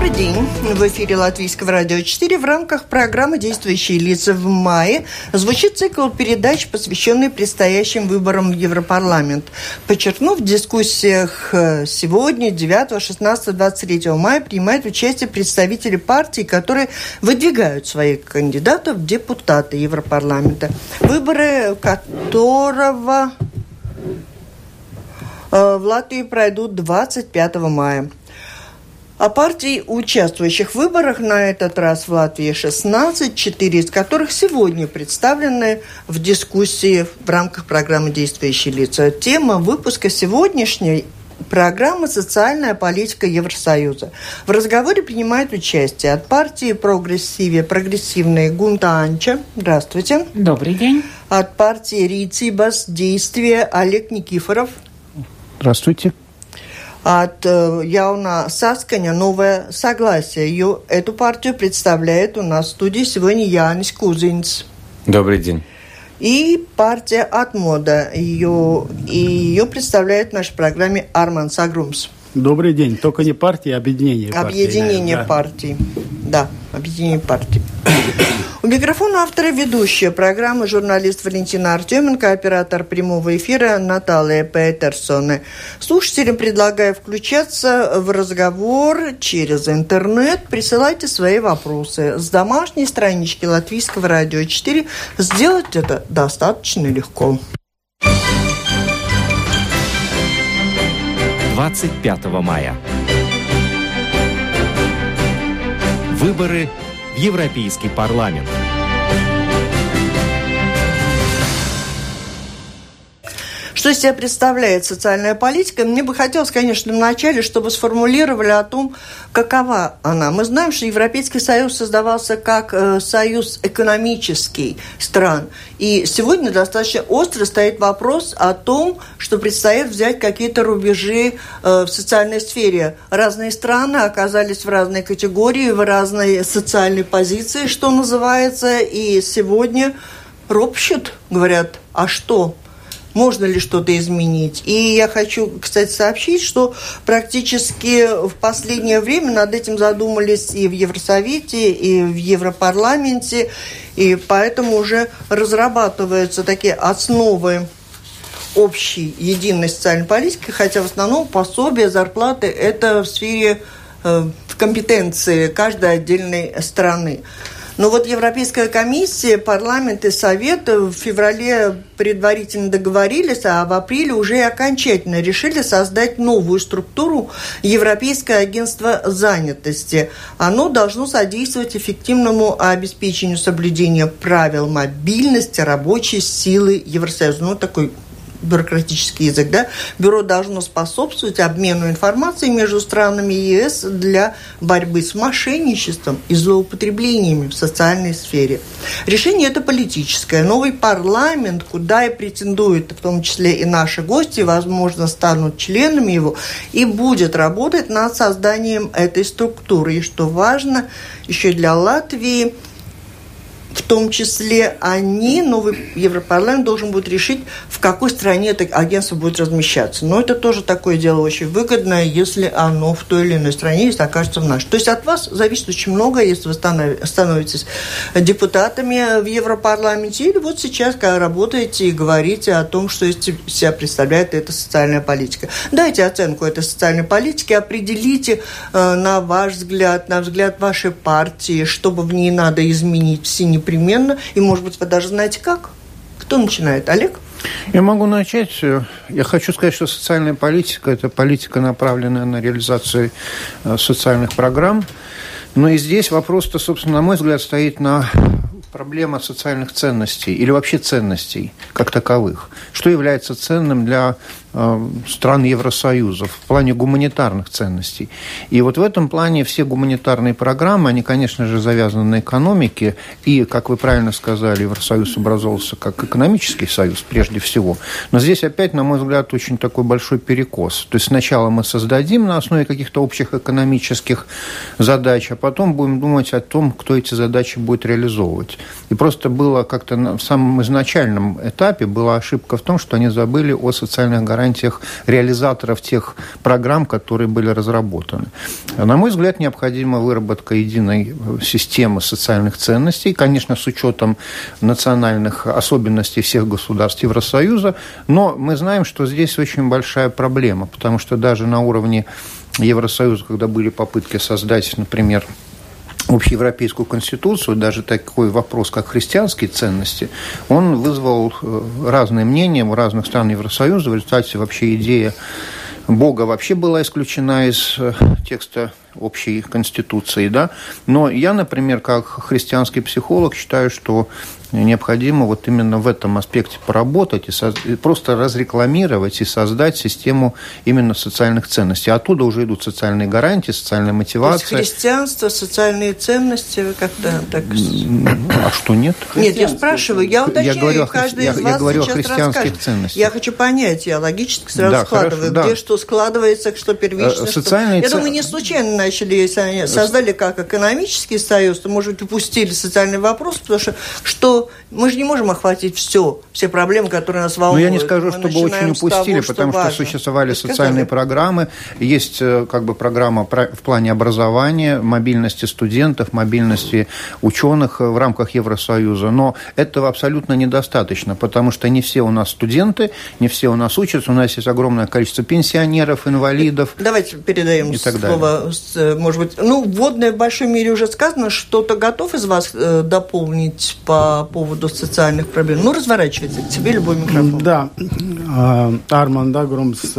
Добрый день. В эфире Латвийского радио 4 в рамках программы «Действующие лица в мае» звучит цикл передач, посвященный предстоящим выборам в Европарламент. Подчеркнув, в дискуссиях э, сегодня, 9, 16, 23 мая, принимают участие представители партий, которые выдвигают своих кандидатов в депутаты Европарламента. Выборы которого э, в Латвии пройдут 25 мая. А партий, участвующих в выборах, на этот раз в Латвии 16, 4 из которых сегодня представлены в дискуссии в рамках программы «Действующие лица». Тема выпуска сегодняшней программы «Социальная политика Евросоюза». В разговоре принимает участие от партии «Прогрессиве» прогрессивные Гунта Анча. Здравствуйте. Добрый день. От партии «Рицибас» действия Олег Никифоров. Здравствуйте от э, Яуна Сасканя «Новое согласие». Ее, эту партию представляет у нас в студии сегодня Янис Кузинц. Добрый день. И партия от мода. Ее, и ее представляет в нашей программе Арман Сагрумс. Добрый день. Только не партия, а объединение партий. Объединение да. партий. Да, объединение партий. У микрофона автора ведущая программы журналист Валентина Артеменко, оператор прямого эфира Наталья Петерсон. Слушателям предлагаю включаться в разговор через интернет. Присылайте свои вопросы с домашней странички Латвийского радио 4. Сделать это достаточно легко. 25 мая. Выборы в Европейский парламент. Что из себя представляет социальная политика? Мне бы хотелось, конечно, вначале, чтобы сформулировали о том, какова она. Мы знаем, что Европейский Союз создавался как э, союз экономический стран. И сегодня достаточно остро стоит вопрос о том, что предстоит взять какие-то рубежи э, в социальной сфере. Разные страны оказались в разной категории, в разной социальной позиции, что называется. И сегодня ропщут, говорят, а что? Можно ли что-то изменить. И я хочу, кстати, сообщить, что практически в последнее время над этим задумались и в Евросовете, и в Европарламенте, и поэтому уже разрабатываются такие основы общей единой социальной политики, хотя в основном пособия, зарплаты – это в сфере э, в компетенции каждой отдельной страны. Но вот Европейская комиссия, парламент и Совет в феврале предварительно договорились, а в апреле уже окончательно решили создать новую структуру Европейское агентство занятости. Оно должно содействовать эффективному обеспечению соблюдения правил мобильности рабочей силы Евросоюза. Ну, такой бюрократический язык, да, бюро должно способствовать обмену информацией между странами ЕС для борьбы с мошенничеством и злоупотреблениями в социальной сфере. Решение это политическое. Новый парламент, куда и претендуют, в том числе и наши гости, возможно, станут членами его, и будет работать над созданием этой структуры. И что важно, еще для Латвии – в том числе они, новый Европарламент должен будет решить, в какой стране это агентство будет размещаться. Но это тоже такое дело очень выгодное, если оно в той или иной стране, если окажется в нашей. То есть от вас зависит очень много, если вы становитесь депутатами в Европарламенте, или вот сейчас, когда работаете и говорите о том, что из себя представляет эта социальная политика. Дайте оценку этой социальной политики, определите, э, на ваш взгляд, на взгляд вашей партии, что бы в ней надо изменить в синий непременно. И, может быть, вы даже знаете как. Кто начинает? Олег? Я могу начать. Я хочу сказать, что социальная политика – это политика, направленная на реализацию э, социальных программ. Но и здесь вопрос-то, собственно, на мой взгляд, стоит на проблема социальных ценностей или вообще ценностей как таковых. Что является ценным для стран Евросоюза в плане гуманитарных ценностей. И вот в этом плане все гуманитарные программы, они, конечно же, завязаны на экономике. И, как вы правильно сказали, Евросоюз образовался как экономический союз прежде всего. Но здесь опять, на мой взгляд, очень такой большой перекос. То есть сначала мы создадим на основе каких-то общих экономических задач, а потом будем думать о том, кто эти задачи будет реализовывать. И просто было как-то в самом изначальном этапе была ошибка в том, что они забыли о социальных гарантиях гарантиях реализаторов тех программ, которые были разработаны. На мой взгляд, необходима выработка единой системы социальных ценностей, конечно, с учетом национальных особенностей всех государств Евросоюза, но мы знаем, что здесь очень большая проблема, потому что даже на уровне Евросоюза, когда были попытки создать, например, общеевропейскую конституцию, даже такой вопрос, как христианские ценности, он вызвал э, разные мнения у разных стран Евросоюза. В результате вообще идея Бога вообще была исключена из э, текста общей конституции, да. Но я, например, как христианский психолог считаю, что необходимо вот именно в этом аспекте поработать и, соз... и просто разрекламировать и создать систему именно социальных ценностей. Оттуда уже идут социальные гарантии, социальная мотивация. То есть христианство, социальные ценности, как-то так... А что нет? Нет, я спрашиваю, я уточняю, я говорю каждый я, из вас я говорю сейчас о христианских расскажет. ценностях. Я хочу понять, я логически сразу Да, складываю, хорошо, где да. что складывается, что первично. Э, что- социальные Я ц- думаю, не случайно начали, если они создали как экономический союз, то, может быть, упустили социальный вопрос, потому что, что мы же не можем охватить все, все проблемы, которые нас Но волнуют. я не скажу, чтобы очень с того, упустили, потому что важно. существовали Вы социальные сказали. программы, есть э, как бы программа про- в плане образования, мобильности студентов, мобильности ученых э, в рамках Евросоюза, но этого абсолютно недостаточно, потому что не все у нас студенты, не все у нас учатся, у нас есть огромное количество пенсионеров, инвалидов. Давайте передаем И так слово, э, может быть, ну, вводное в большом мире уже сказано, что-то готов из вас э, дополнить по поводу социальных проблем? Ну, разворачивайте, тебе любой микрофон. Да, Armand Agrums,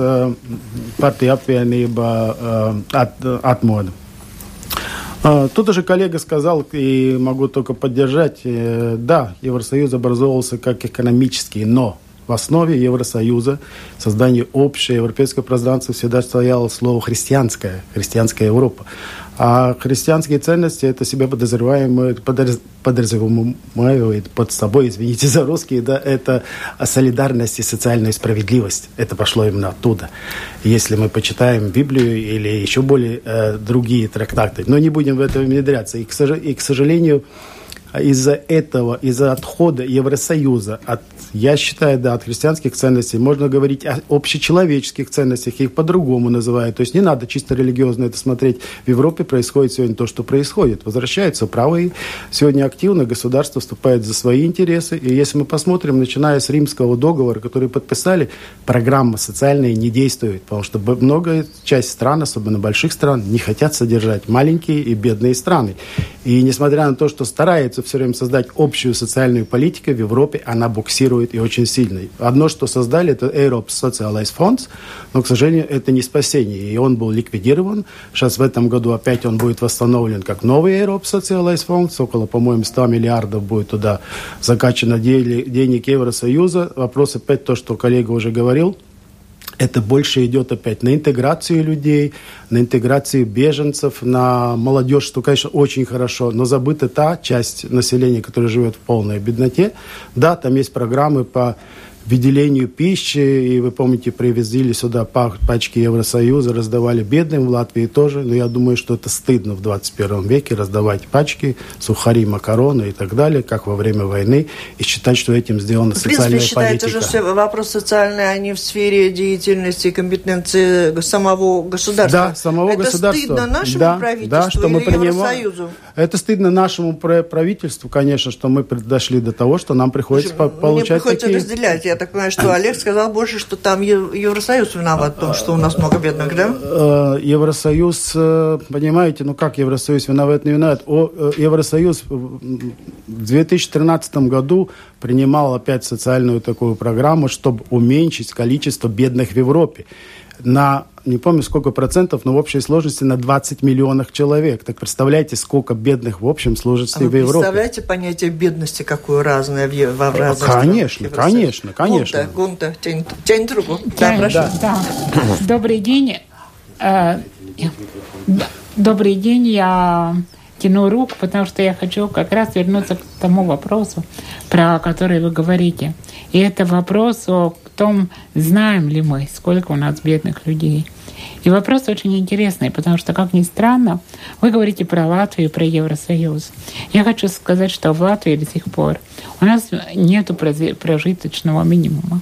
partija apvienība uh, at, atmoda. А, Тут уже коллега сказал, и могу только поддержать, э, да, Евросоюз образовывался как экономический, но в основе Евросоюза создание общего европейского пространства всегда стояло слово «христианская», «христианская Европа». А христианские ценности это себя подозреваемые, подоз- подразумевают под собой, извините за русский, да, это солидарность и социальная справедливость. Это пошло именно оттуда. Если мы почитаем Библию или еще более э, другие трактаты, но не будем в это внедряться. И, к, сож- и, к сожалению, из-за этого, из-за отхода Евросоюза от, я считаю, да, от христианских ценностей, можно говорить о общечеловеческих ценностях, их по-другому называют. То есть не надо чисто религиозно это смотреть. В Европе происходит сегодня то, что происходит. Возвращаются правые. Сегодня активно государство вступает за свои интересы. И если мы посмотрим, начиная с римского договора, который подписали, программа социальная не действует. Потому что многая часть стран, особенно больших стран, не хотят содержать маленькие и бедные страны. И несмотря на то, что старается все время создать общую социальную политику, в Европе она буксирует и очень сильно. Одно, что создали, это Europe Socialized Funds, но, к сожалению, это не спасение. И он был ликвидирован. Сейчас в этом году опять он будет восстановлен как новый Europe Socialized Funds. Около, по-моему, 100 миллиардов будет туда закачано де- денег Евросоюза. Вопрос опять то, что коллега уже говорил – это больше идет опять на интеграцию людей, на интеграцию беженцев, на молодежь, что, конечно, очень хорошо, но забыта та часть населения, которая живет в полной бедноте. Да, там есть программы по выделению пищи, и вы помните, привезли сюда па- пачки Евросоюза, раздавали бедным в Латвии тоже, но я думаю, что это стыдно в 21 веке раздавать пачки, сухари, макароны и так далее, как во время войны, и считать, что этим сделана В принципе, социальная считается политика. же все вопросы социальные, они в сфере деятельности и компетенции самого государства. Да, самого это государства. стыдно нашему да, правительству да, что или мы принимаем. Евросоюзу? Это стыдно нашему пра- правительству, конечно, что мы дошли до того, что нам приходится Мне получать приходится такие... разделять. Я так понимаю, что Олег сказал больше, что там Евросоюз виноват в том, что у нас много бедных, да? Э, Евросоюз, э, понимаете, ну как Евросоюз виноват, не виноват? О, э, Евросоюз в 2013 году принимал опять социальную такую программу, чтобы уменьшить количество бедных в Европе. На, не помню сколько процентов, но в общей сложности на 20 миллионов человек. Так представляете, сколько бедных в общем сложности А вы в Европе. представляете понятие бедности, какое разное в, Е- во в разных Конечно, Евросоюза? конечно, конечно. Гунта, Гунта, тянь, тянь трубу. Да, Тянь, прошу. да. Добрый день. Э, Добрый день. Я тяну руку, потому что я хочу как раз вернуться к тому вопросу, про который вы говорите. И это вопрос о том, знаем ли мы, сколько у нас бедных людей. И вопрос очень интересный, потому что, как ни странно, вы говорите про Латвию, про Евросоюз. Я хочу сказать, что в Латвии до сих пор у нас нет прожиточного минимума.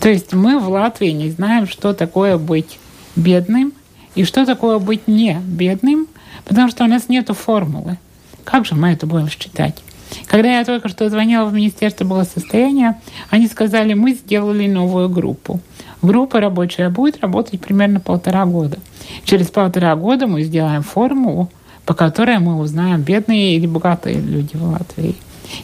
То есть мы в Латвии не знаем, что такое быть бедным и что такое быть не бедным, потому что у нас нет формулы. Как же мы это будем считать? Когда я только что звонила в Министерство благосостояния, они сказали, мы сделали новую группу. Группа рабочая будет работать примерно полтора года. Через полтора года мы сделаем формулу, по которой мы узнаем, бедные или богатые люди в Латвии.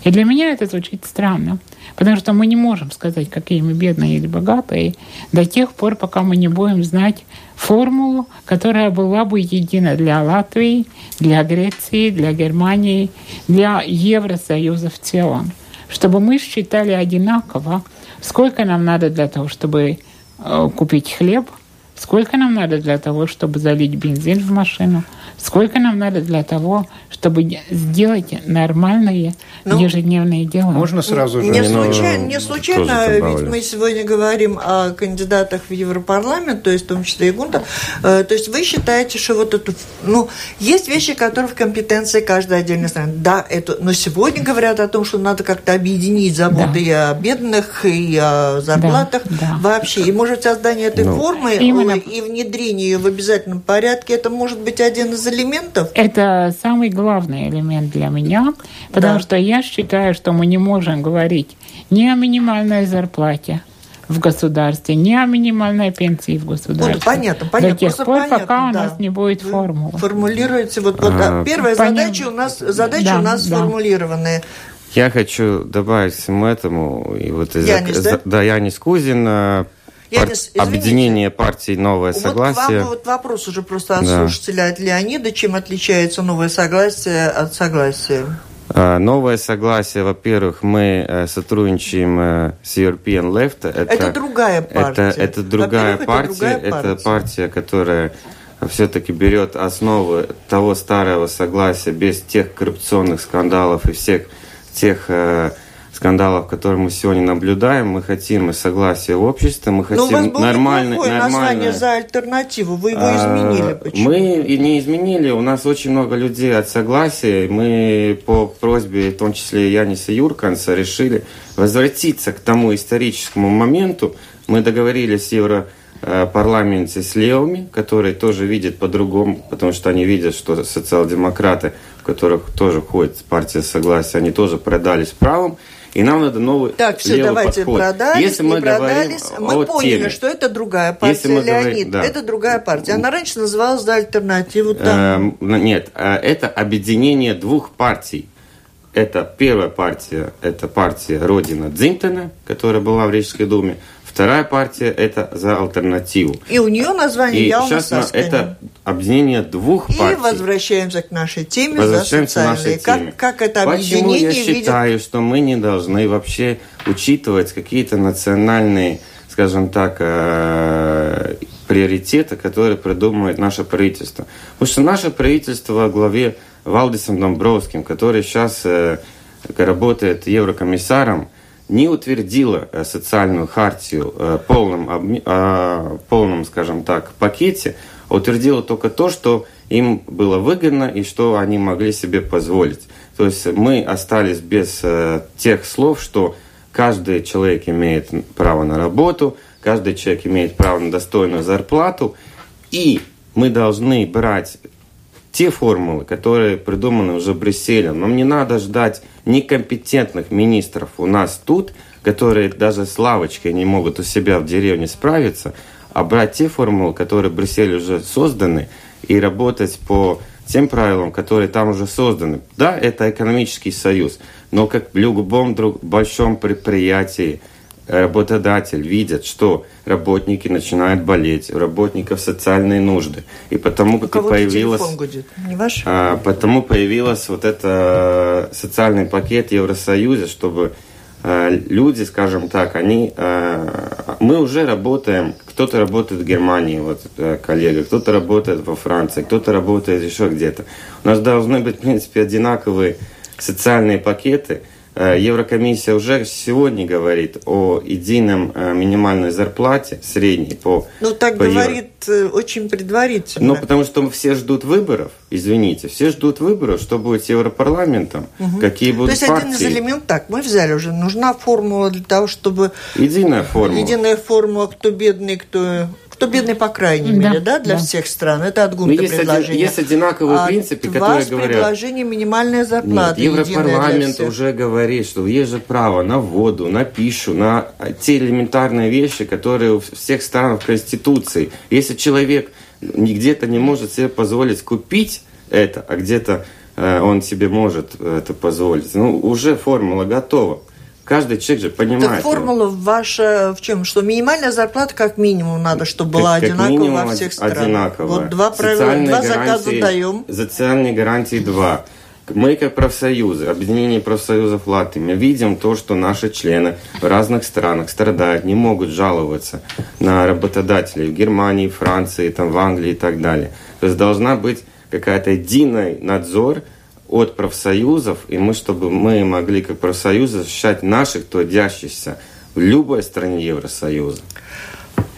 И для меня это звучит странно, потому что мы не можем сказать, какие мы бедные или богатые, до тех пор, пока мы не будем знать формулу, которая была бы едина для Латвии, для Греции, для Германии, для Евросоюза в целом. Чтобы мы считали одинаково, сколько нам надо для того, чтобы э, купить хлеб, сколько нам надо для того, чтобы залить бензин в машину, Сколько нам надо для того, чтобы сделать нормальные ну, ежедневные дела? Можно сразу же? Не, случайно, не случайно ведь мы сегодня говорим о кандидатах в Европарламент, то есть в том числе и Гунта. Э, то есть вы считаете, что вот это... Ну, есть вещи, которые в компетенции каждой отдельной страны. Да, это... Но сегодня говорят о том, что надо как-то объединить заботы да. и о бедных, и о зарплатах да, да. вообще. И, может, создание этой ну, формы именно... и внедрение ее в обязательном порядке, это может быть один из элементов? Это самый главный элемент для меня, потому да. что я считаю, что мы не можем говорить ни о минимальной зарплате, в государстве, ни о минимальной пенсии в государстве. Вот, понятно, понятно. До тех пор, понятно, пока да. у нас не будет формулы. Формулируете, вот, вот а, первая понятно. задача у нас, задача да, у нас да. сформулированная. Я хочу добавить к всему этому, и вот из Янис, да? да, Янис Кузин, а, Пар... Объединение партий «Новое вот согласие». Вам вот вопрос уже просто от да. слушателя от Леонида. Чем отличается «Новое согласие» от согласия? А, новое согласие, во-первых, мы э, сотрудничаем э, с European Left. Это, это другая партия. Это, это другая партия. Это, другая партия. это партия, которая все-таки берет основу того старого согласия без тех коррупционных скандалов и всех тех э, скандалов, которые мы сегодня наблюдаем, мы хотим согласия общества, мы хотим Но у вас было нормальное, название за альтернативу, вы его изменили. Почему? Мы не изменили, у нас очень много людей от согласия, мы по просьбе, в том числе Яниса Юрканса, решили возвратиться к тому историческому моменту. Мы договорились с Евро парламенте с левыми, которые тоже видят по-другому, потому что они видят, что социал-демократы, в которых тоже входит партия согласия, они тоже продались правым. И нам надо новый Так, все, давайте подход. продались, Если мы продались. Мы поняли, теме. что это другая партия, Если мы Леонид. Говорим, да. Это другая партия. Она раньше называлась за альтернативу. Эм, нет, э, это объединение двух партий. Это первая партия, это партия Родина Дзинтена, которая была в Рижской думе. Вторая партия – это за альтернативу. И у нее название и явно сейчас это объединение двух и партий. И возвращаемся к нашей теме возвращаемся за социальные. К нашей теме. Как, как это Почему я считаю, видят... что мы не должны вообще учитывать какие-то национальные, скажем так, э, приоритеты, которые придумывает наше правительство. Потому что наше правительство во главе Валдисом Домбровским, который сейчас э, работает еврокомиссаром, не утвердила э, социальную хартию э, полном, э, полном, скажем так, пакете, а утвердила только то, что им было выгодно и что они могли себе позволить. То есть мы остались без тех слов, что каждый человек имеет право на работу, каждый человек имеет право на достойную зарплату, и мы должны брать те формулы, которые придуманы уже Брюсселем. Нам не надо ждать некомпетентных министров у нас тут, которые даже с лавочкой не могут у себя в деревне справиться, а брать те формулы, которые в Брюсселе уже созданы, и работать по тем правилам, которые там уже созданы. Да, это экономический союз, но как в любом друг, большом предприятии, работодатель видит, что работники начинают болеть, у работников социальные нужды. И потому как и появилась... Не ваш? А, потому появилась вот это социальный пакет Евросоюза, чтобы а, люди, скажем так, они... А, мы уже работаем, кто-то работает в Германии, вот коллега, кто-то работает во Франции, кто-то работает еще где-то. У нас должны быть, в принципе, одинаковые социальные пакеты – Э, Еврокомиссия уже сегодня говорит о едином э, минимальной зарплате средней по Ну, так по говорит евро. очень предварительно. Ну, потому что все ждут выборов, извините, все ждут выборов, что будет с Европарламентом, угу. какие будут партии. То есть партии. один из элементов, так, мы взяли уже, нужна формула для того, чтобы... Единая формула. Единая формула, кто бедный, кто кто бедный, по крайней мере, да, для да. всех стран. Это от Гунта есть предложение. Один, есть одинаковые а принципы, которые говорят... предложение минимальная зарплата. Нет, Европарламент уже говорит, что есть же право на воду, на пищу, на те элементарные вещи, которые у всех стран в Конституции. Если человек где-то не может себе позволить купить это, а где-то э, он себе может это позволить, ну, уже формула готова. Каждый человек же понимает. Так формула ваша в чем? Что минимальная зарплата как минимум надо, чтобы была как, одинакова минимум во всех странах. Одинаковая. Вот два правила, два заказа даем. Социальные гарантии два. Мы, как профсоюзы, объединение профсоюзов Латвии, мы видим то, что наши члены в разных странах страдают, не могут жаловаться на работодателей в Германии, Франции, там, в Англии и так далее. То есть должна быть какая-то единый надзор – от профсоюзов, и мы, чтобы мы могли как профсоюзы защищать наших трудящихся в любой стране Евросоюза.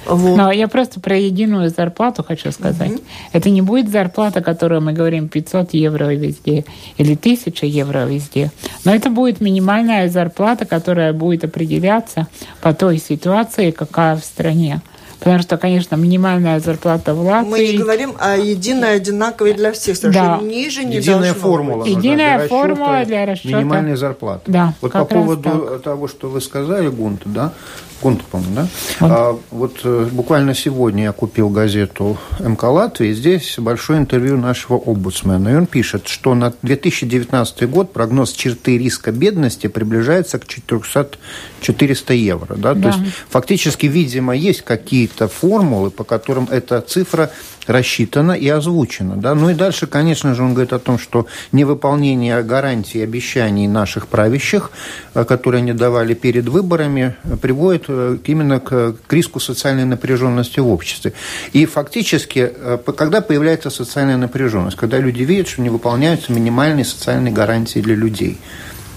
Вот. Но я просто про единую зарплату хочу сказать. Угу. Это не будет зарплата, которую мы говорим 500 евро везде или 1000 евро везде. Но это будет минимальная зарплата, которая будет определяться по той ситуации, какая в стране. Потому что, конечно, минимальная зарплата в Латвии... Мы не говорим о единой, одинаковой для всех. Да. Ниже не Единая формула. Быть. Единая для формула для расчета минимальной зарплаты. Да, вот по поводу так. того, что вы сказали, Гунт, да, Гунт, по-моему, да? Вот, а, вот э, буквально сегодня я купил газету МК Латвии, и здесь большое интервью нашего омбудсмена. И он пишет, что на 2019 год прогноз черты риска бедности приближается к 400, 400 евро. Да? Да. То есть фактически, видимо, есть какие-то формулы, по которым эта цифра рассчитано и озвучено. Да? Ну и дальше, конечно же, он говорит о том, что невыполнение гарантий и обещаний наших правящих, э, которые они давали перед выборами, приводит э, именно к, к риску социальной напряженности в обществе. И фактически, э, когда появляется социальная напряженность, когда люди видят, что не выполняются минимальные социальные гарантии для людей –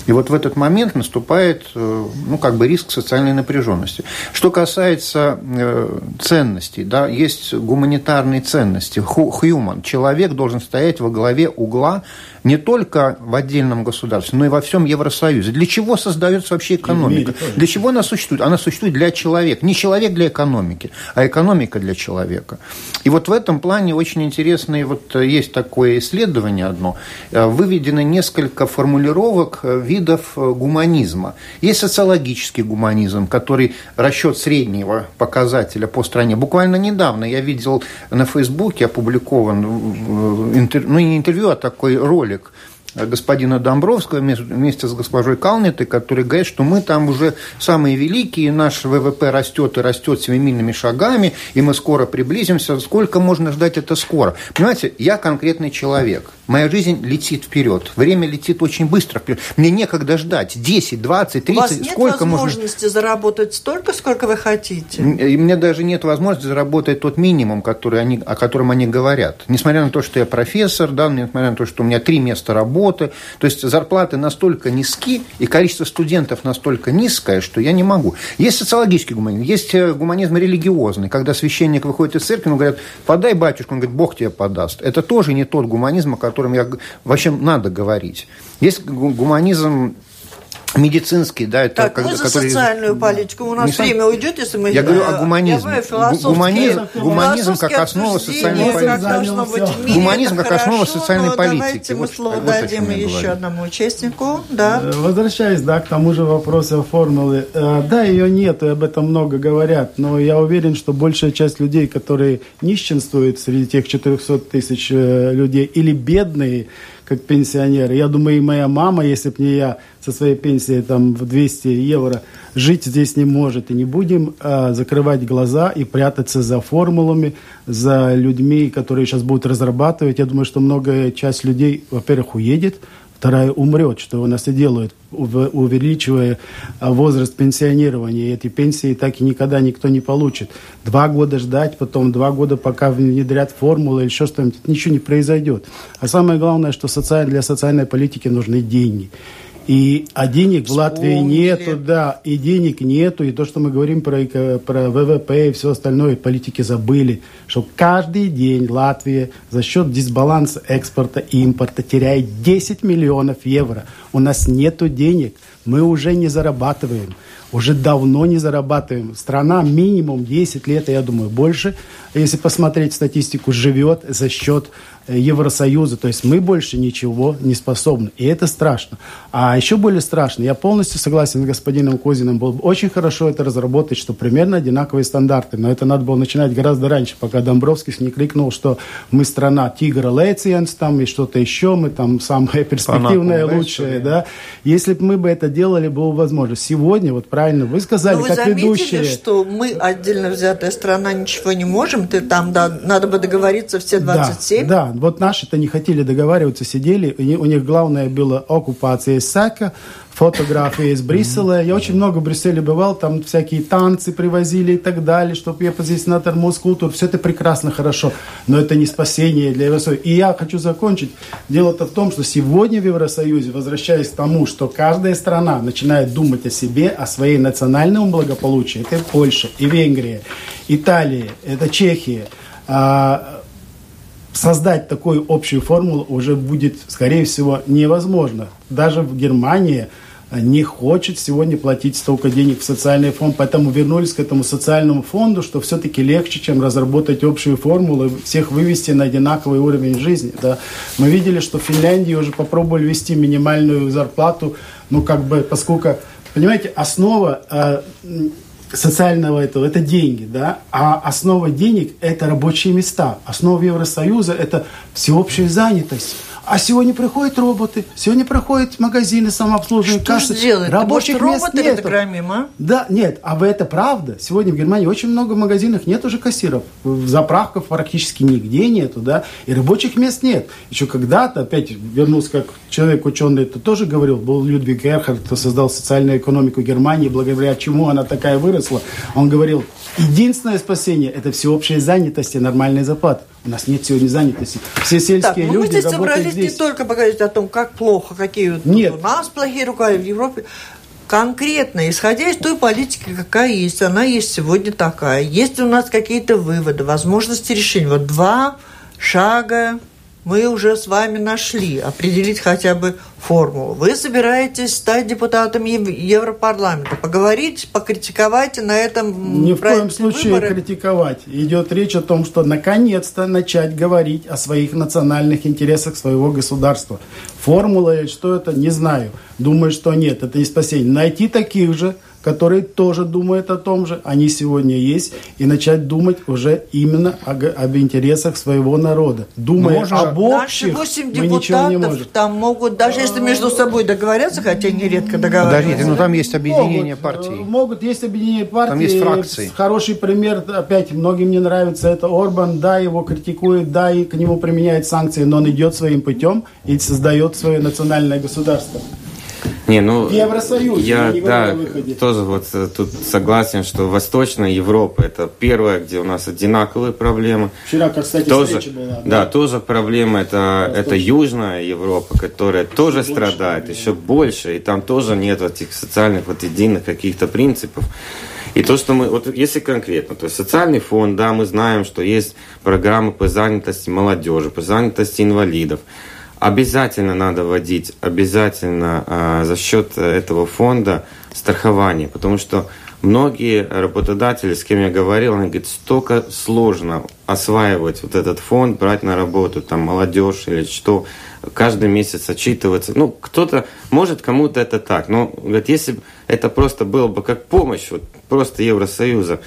и вот в этот момент наступает, э, ну, как бы риск социальной напряженности. Что касается э, ценностей, да, есть гуманитарные ценности. Human. Человек должен стоять во главе угла не только в отдельном государстве, но и во всем Евросоюзе. Для чего создается вообще экономика? Для чего она существует? Она существует для человека. Не человек для экономики, а экономика для человека. И вот в этом плане очень интересное, вот э, есть такое исследование одно, выведено несколько формулировок э, видов гуманизма. Есть социологический гуманизм, который расчет среднего показателя по стране. Буквально недавно я видел на Фейсбуке опубликован, ну не интервью, а такой ролик господина Домбровского вместе с госпожой Калнитой, который говорит, что мы там уже самые великие, наш ВВП растет и растет семимильными шагами, и мы скоро приблизимся. Сколько можно ждать это скоро? Понимаете, я конкретный человек. Моя жизнь летит вперед. Время летит очень быстро вперед. Мне некогда ждать. 10, 20, 30. У вас нет сколько возможности можно... заработать столько, сколько вы хотите? И мне даже нет возможности заработать тот минимум, который они, о котором они говорят. Несмотря на то, что я профессор, да, несмотря на то, что у меня три места работы. То есть зарплаты настолько низки, и количество студентов настолько низкое, что я не могу. Есть социологический гуманизм, есть э, гуманизм религиозный, когда священник выходит из церкви, он говорит, подай батюшку, он говорит, Бог тебе подаст. Это тоже не тот гуманизм, о котором я вообще надо говорить. Есть гуманизм медицинский, да, это так, мы за который... социальную политику. У нас не время уйдет, если мы... Я говорю о гуманизме. Гуманизм, гуманизм как основа социальной политики. Гуманизм как основа социальной политики. Давайте мы слово дадим еще одному участнику. Да. Э, возвращаясь, да, к тому же вопросу о формуле. Э, да, ее нет, и об этом много говорят, но я уверен, что большая часть людей, которые нищенствуют среди тех 400 тысяч э, людей, или бедные, как пенсионеры. Я думаю, и моя мама, если бы не я со своей пенсией там, в 200 евро, жить здесь не может. И не будем а, закрывать глаза и прятаться за формулами, за людьми, которые сейчас будут разрабатывать. Я думаю, что многая часть людей, во-первых, уедет, вторая умрет, что у нас и делают, увеличивая а, возраст пенсионирования. И эти пенсии так и никогда никто не получит. Два года ждать, потом два года, пока внедрят формулы или еще что-нибудь, ничего не произойдет. А самое главное, что для социальной политики нужны деньги. И, а денег Вспомнили. в Латвии нету, да, и денег нету, и то, что мы говорим про, эко- про ВВП и все остальное, политики забыли, что каждый день Латвия за счет дисбаланса экспорта и импорта теряет 10 миллионов евро. У нас нету денег, мы уже не зарабатываем, уже давно не зарабатываем. Страна минимум 10 лет, я думаю, больше, если посмотреть статистику, живет за счет э, Евросоюза. То есть мы больше ничего не способны. И это страшно. А еще более страшно, я полностью согласен с господином Козиным, было бы очень хорошо это разработать, что примерно одинаковые стандарты. Но это надо было начинать гораздо раньше, пока Домбровский не крикнул, что мы страна Тигра Лейциенс там и что-то еще, мы там самая перспективная, Панаком, да, лучшая, история? да. Если бы мы бы это делали, было бы возможно. Сегодня, вот правильно вы сказали, Но вы как заметили, ведущие. что мы, отдельно взятая страна, ничего не можем? Ты там, да, надо бы договориться все 27? Да, да, вот наши-то не хотели договариваться, сидели. У них, у них главное было оккупация Исака, фотографии из Брюсселя. Я очень много в Брюсселе бывал, там всякие танцы привозили и так далее, чтобы я здесь на тормоз культур. Все это прекрасно, хорошо, но это не спасение для Евросоюза. И я хочу закончить. Дело-то в том, что сегодня в Евросоюзе, возвращаясь к тому, что каждая страна начинает думать о себе, о своей национальном благополучии, это Польша и Венгрия, Италия, это Чехия, а, создать такую общую формулу уже будет, скорее всего, невозможно. Даже в Германии э, не хочет сегодня платить столько денег в социальный фонд, поэтому вернулись к этому социальному фонду, что все-таки легче, чем разработать общую формулу всех вывести на одинаковый уровень жизни. Да. Мы видели, что в Финляндии уже попробовали ввести минимальную зарплату, ну как бы, поскольку, понимаете, основа э, социального этого это деньги, да, а основа денег это рабочие места, основа Евросоюза это всеобщая занятость. А сегодня приходят роботы, сегодня приходят магазины самообслуживания, Что кассы. делать? Рабочих Может, мест разгромим, а? Да, нет, а вы это правда. Сегодня в Германии очень много в магазинах нет уже кассиров. В заправках практически нигде нету, да, и рабочих мест нет. Еще когда-то, опять вернулся как человек ученый, это тоже говорил, был Людвиг Эрхард, кто создал социальную экономику Германии, благодаря чему она такая выросла. Он говорил, единственное спасение – это всеобщая занятость и нормальный зарплат. У нас нет сегодня занятости. Все сельские Так, ну мы люди здесь работают собрались здесь. не только поговорить о том, как плохо, какие вот Нет. у нас плохие руководители в Европе. Конкретно, исходя из той политики, какая есть, она есть сегодня такая. Есть у нас какие-то выводы, возможности решения. Вот два шага мы уже с вами нашли, определить хотя бы формулу. Вы собираетесь стать депутатом Ев- Европарламента, поговорить, покритиковать и на этом Ни в коем случае выборы. критиковать. Идет речь о том, что наконец-то начать говорить о своих национальных интересах своего государства. Формула или что это, не знаю. Думаю, что нет, это не спасение. Найти таких же, которые тоже думают о том же, они сегодня есть, и начать думать уже именно о об интересах своего народа. Думая Можно- об Наши общих, восемь мы ничего не депутатов можем. там могут, даже если между собой договорятся, хотя они редко договариваются. Подождите, ну там есть объединение Могут, партий. э, Могут, есть объединение партий. Там есть фракции. Хороший пример, опять, многим не нравится, это Орбан, да, его критикуют, да, и к нему применяют санкции, но он идет своим путем и создает свое национальное государство. Не, ну, В Евросоюзе, я, не да, тоже вот э, тут согласен, что Восточная Европа это первая, где у нас одинаковые проблемы. Вчера, как, кстати, Тоже, встреча была. да, тоже проблема это, это. Южная Европа, которая тоже больше, страдает, да. еще больше, и там тоже нет этих социальных вот единых каких-то принципов. И то, что мы, вот если конкретно, то есть социальный фонд, да, мы знаем, что есть программы по занятости молодежи, по занятости инвалидов. Обязательно надо вводить, обязательно а, за счет э, этого фонда страхование, потому что многие работодатели, с кем я говорил, они говорят, столько сложно осваивать вот этот фонд, брать на работу там молодежь или что, каждый месяц отчитываться. Ну, кто-то, может, кому-то это так, но говорят, если это просто было бы как помощь, вот просто Евросоюза,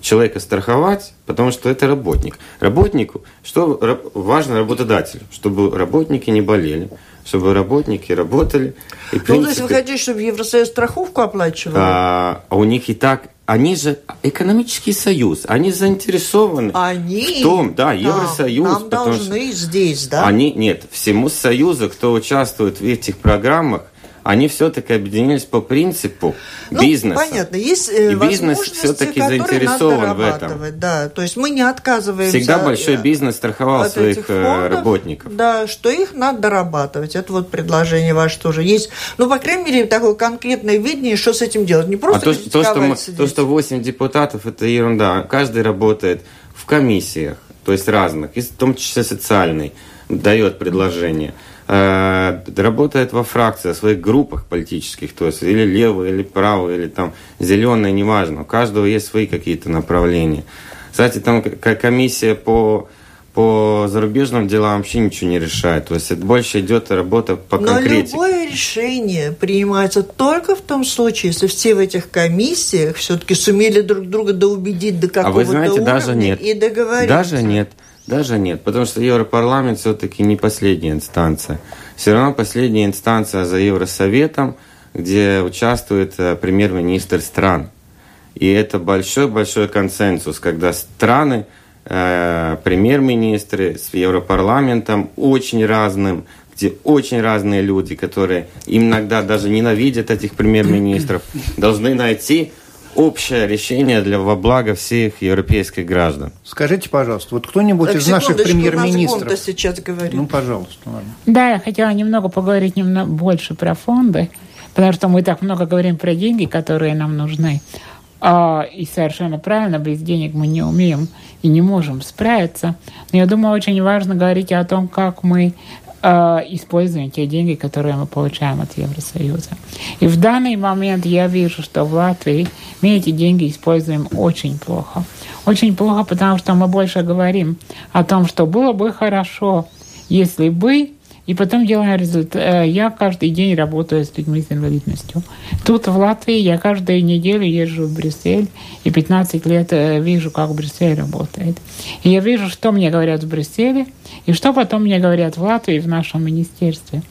человека страховать, потому что это работник. Работнику, что раб- важно работодателю, чтобы работники не болели, чтобы работники работали. И, Ну, то есть вы хотите, чтобы Евросоюз страховку оплачивал? а, а у них и так, они же экономический союз, они заинтересованы Они в том, да, Евросоюз, нам потому что должны здесь, да? они, нет, всему союзу, кто участвует в этих программах, они все-таки объединились по принципу ну, бизнеса. Понятно, есть э, и бизнес все-таки заинтересован в этом. Да, то есть мы не отказываемся. Всегда большой бизнес страховал своих э, фондов, работников. Да, что их надо дорабатывать. Это вот предложение ваше тоже есть. Ну, по крайней мере, такое конкретное видение, что с этим делать. Не просто а то, то, что, мы, то, что 8 депутатов, это ерунда. Каждый работает в комиссиях, то есть разных, в том числе социальной, дает предложение. Э, работает во фракциях, в своих группах политических, то есть или левые, или правые, или там зеленые, неважно. У каждого есть свои какие-то направления. Кстати, там комиссия по по зарубежным делам вообще ничего не решает. То есть это больше идет работа по конкретике. Но любое решение принимается только в том случае, если все в этих комиссиях все-таки сумели друг друга доубедить до какого-то А вы знаете, уровня даже нет. и договориться. Даже нет. Даже нет, потому что Европарламент все-таки не последняя инстанция. Все равно последняя инстанция за Евросоветом, где участвует э, премьер-министр стран. И это большой-большой консенсус, когда страны, э, премьер-министры с Европарламентом очень разным, где очень разные люди, которые иногда даже ненавидят этих премьер-министров, должны найти общее решение для во благо всех европейских граждан. Скажите, пожалуйста, вот кто-нибудь из наших премьер-министров... сейчас говорит. Ну, пожалуйста. Ладно. Да, я хотела немного поговорить немного больше про фонды, потому что мы так много говорим про деньги, которые нам нужны. А, и совершенно правильно, без денег мы не умеем и не можем справиться. Но я думаю, очень важно говорить о том, как мы используем те деньги, которые мы получаем от Евросоюза. И в данный момент я вижу, что в Латвии мы эти деньги используем очень плохо. Очень плохо, потому что мы больше говорим о том, что было бы хорошо, если бы и потом делаем результат. Э, я каждый день работаю с людьми с инвалидностью. Тут в Латвии я каждую неделю езжу в Брюссель и 15 лет э, вижу, как Брюссель работает. И я вижу, что мне говорят в Брюсселе, и что потом мне говорят в Латвии, в нашем министерстве.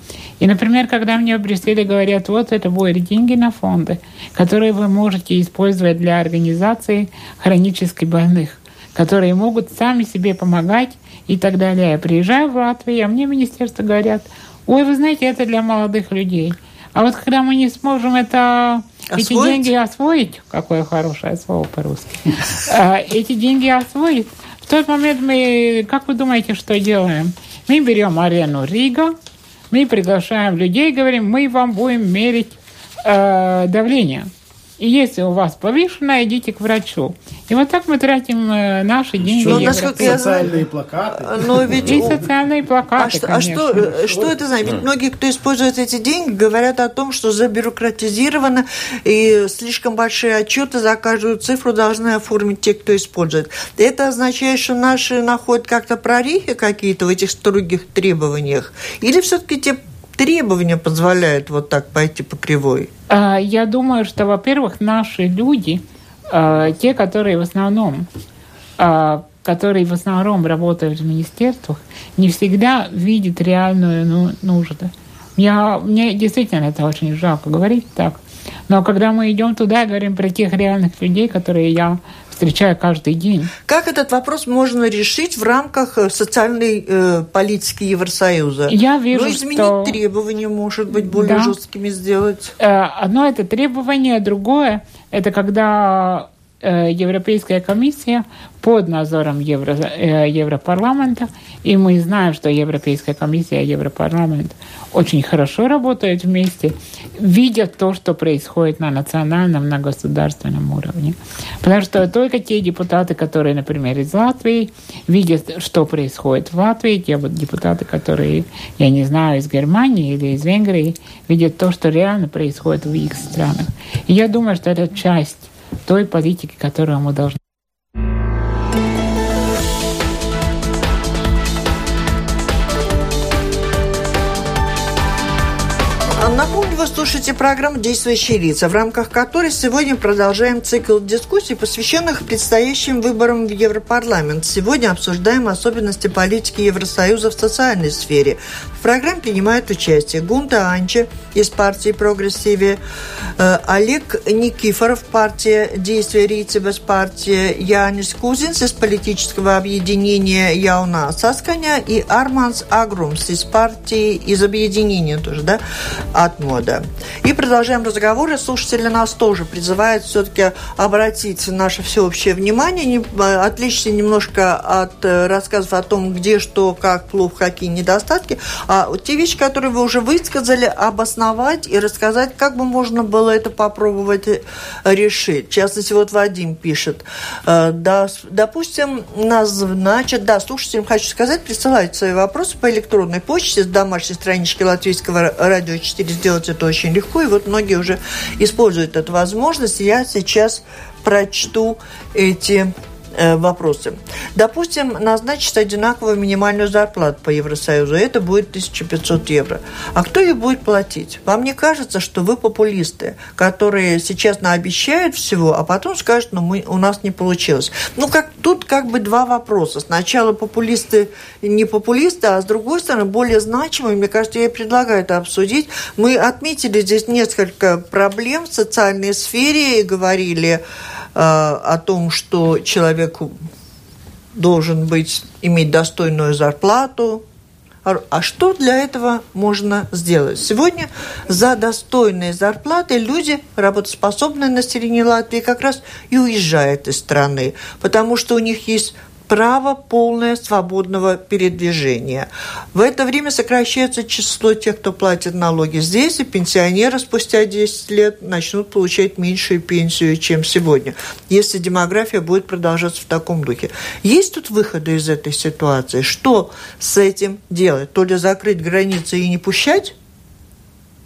И, например, когда мне в Брюсселе говорят, вот это будут деньги на фонды, которые вы можете использовать для организации хронически больных, которые могут сами себе помогать и так далее. Я приезжаю в Латвию, а мне министерство говорят, ой, вы знаете, это для молодых людей. А вот когда мы не сможем это, эти деньги освоить, какое хорошее слово по-русски, а, эти деньги освоить, в тот момент мы, как вы думаете, что делаем? Мы берем арену Рига, мы приглашаем людей, говорим, мы вам будем мерить э, давление. И если у вас повышено, идите к врачу. И вот так мы тратим э, наши деньги. Ну, насколько я социальные плакаты. Но ведь... И социальные плакаты, а, а что, э, что это значит? Ведь многие, кто использует эти деньги, говорят о том, что забюрократизировано и слишком большие отчеты за каждую цифру должны оформить те, кто использует. Это означает, что наши находят как-то прорехи какие-то в этих строгих требованиях? Или все-таки те требования позволяют вот так пойти по кривой? А, я думаю, что, во-первых, наши люди, а, те, которые в основном а, которые в основном работают в министерствах, не всегда видят реальную ну, нужду. Я, мне действительно это очень жалко говорить так. Но когда мы идем туда и говорим про тех реальных людей, которые я встречаю каждый день. Как этот вопрос можно решить в рамках э, социальной э, политики Евросоюза? Я вижу, ну, изменить что... требования, может быть, более да. жесткими сделать. Э, одно это требование, другое это когда Европейская комиссия под надзором Евро, э, Европарламента, и мы знаем, что Европейская комиссия и Европарламент очень хорошо работают вместе, видят то, что происходит на национальном, на государственном уровне. Потому что только те депутаты, которые, например, из Латвии, видят, что происходит в Латвии, те вот депутаты, которые, я не знаю, из Германии или из Венгрии, видят то, что реально происходит в их странах. И я думаю, что это часть той политики, которую мы должны слушаете программу «Действующие лица», в рамках которой сегодня продолжаем цикл дискуссий, посвященных предстоящим выборам в Европарламент. Сегодня обсуждаем особенности политики Евросоюза в социальной сфере. В программе принимают участие Гунта Анча из партии «Прогрессиве», э, Олег Никифоров, партия «Действие Рицебес», партия Янис Кузинс из политического объединения «Яуна Сасканя» и Арманс Агрумс из партии, из объединения тоже, да, от мода. И продолжаем разговоры. Слушатели нас тоже призывают все-таки обратить наше всеобщее внимание, не, э, отличиться немножко от э, рассказов о том, где что, как плохо, какие недостатки, а те вещи, которые вы уже высказали, обосновать и рассказать, как бы можно было это попробовать э, решить. В частности, вот Вадим пишет, да, допустим, назначат, да, слушателям хочу сказать, присылайте свои вопросы по электронной почте с домашней странички Латвийского радио 4. Сделать это очень легко, и вот многие уже используют эту возможность. Я сейчас прочту эти вопросы. Допустим, назначить одинаковую минимальную зарплату по Евросоюзу, это будет 1500 евро. А кто ее будет платить? Вам не кажется, что вы популисты, которые сейчас наобещают всего, а потом скажут, ну, мы, у нас не получилось. Ну, как, тут как бы два вопроса. Сначала популисты не популисты, а с другой стороны, более значимые, мне кажется, я предлагаю это обсудить. Мы отметили здесь несколько проблем в социальной сфере и говорили, Э, о том, что человек должен быть, иметь достойную зарплату. А, а что для этого можно сделать? Сегодня за достойные зарплаты люди, работоспособные население Латвии, как раз и уезжают из страны, потому что у них есть право полное свободного передвижения. В это время сокращается число тех, кто платит налоги здесь, и пенсионеры спустя 10 лет начнут получать меньшую пенсию, чем сегодня, если демография будет продолжаться в таком духе. Есть тут выходы из этой ситуации? Что с этим делать? То ли закрыть границы и не пущать,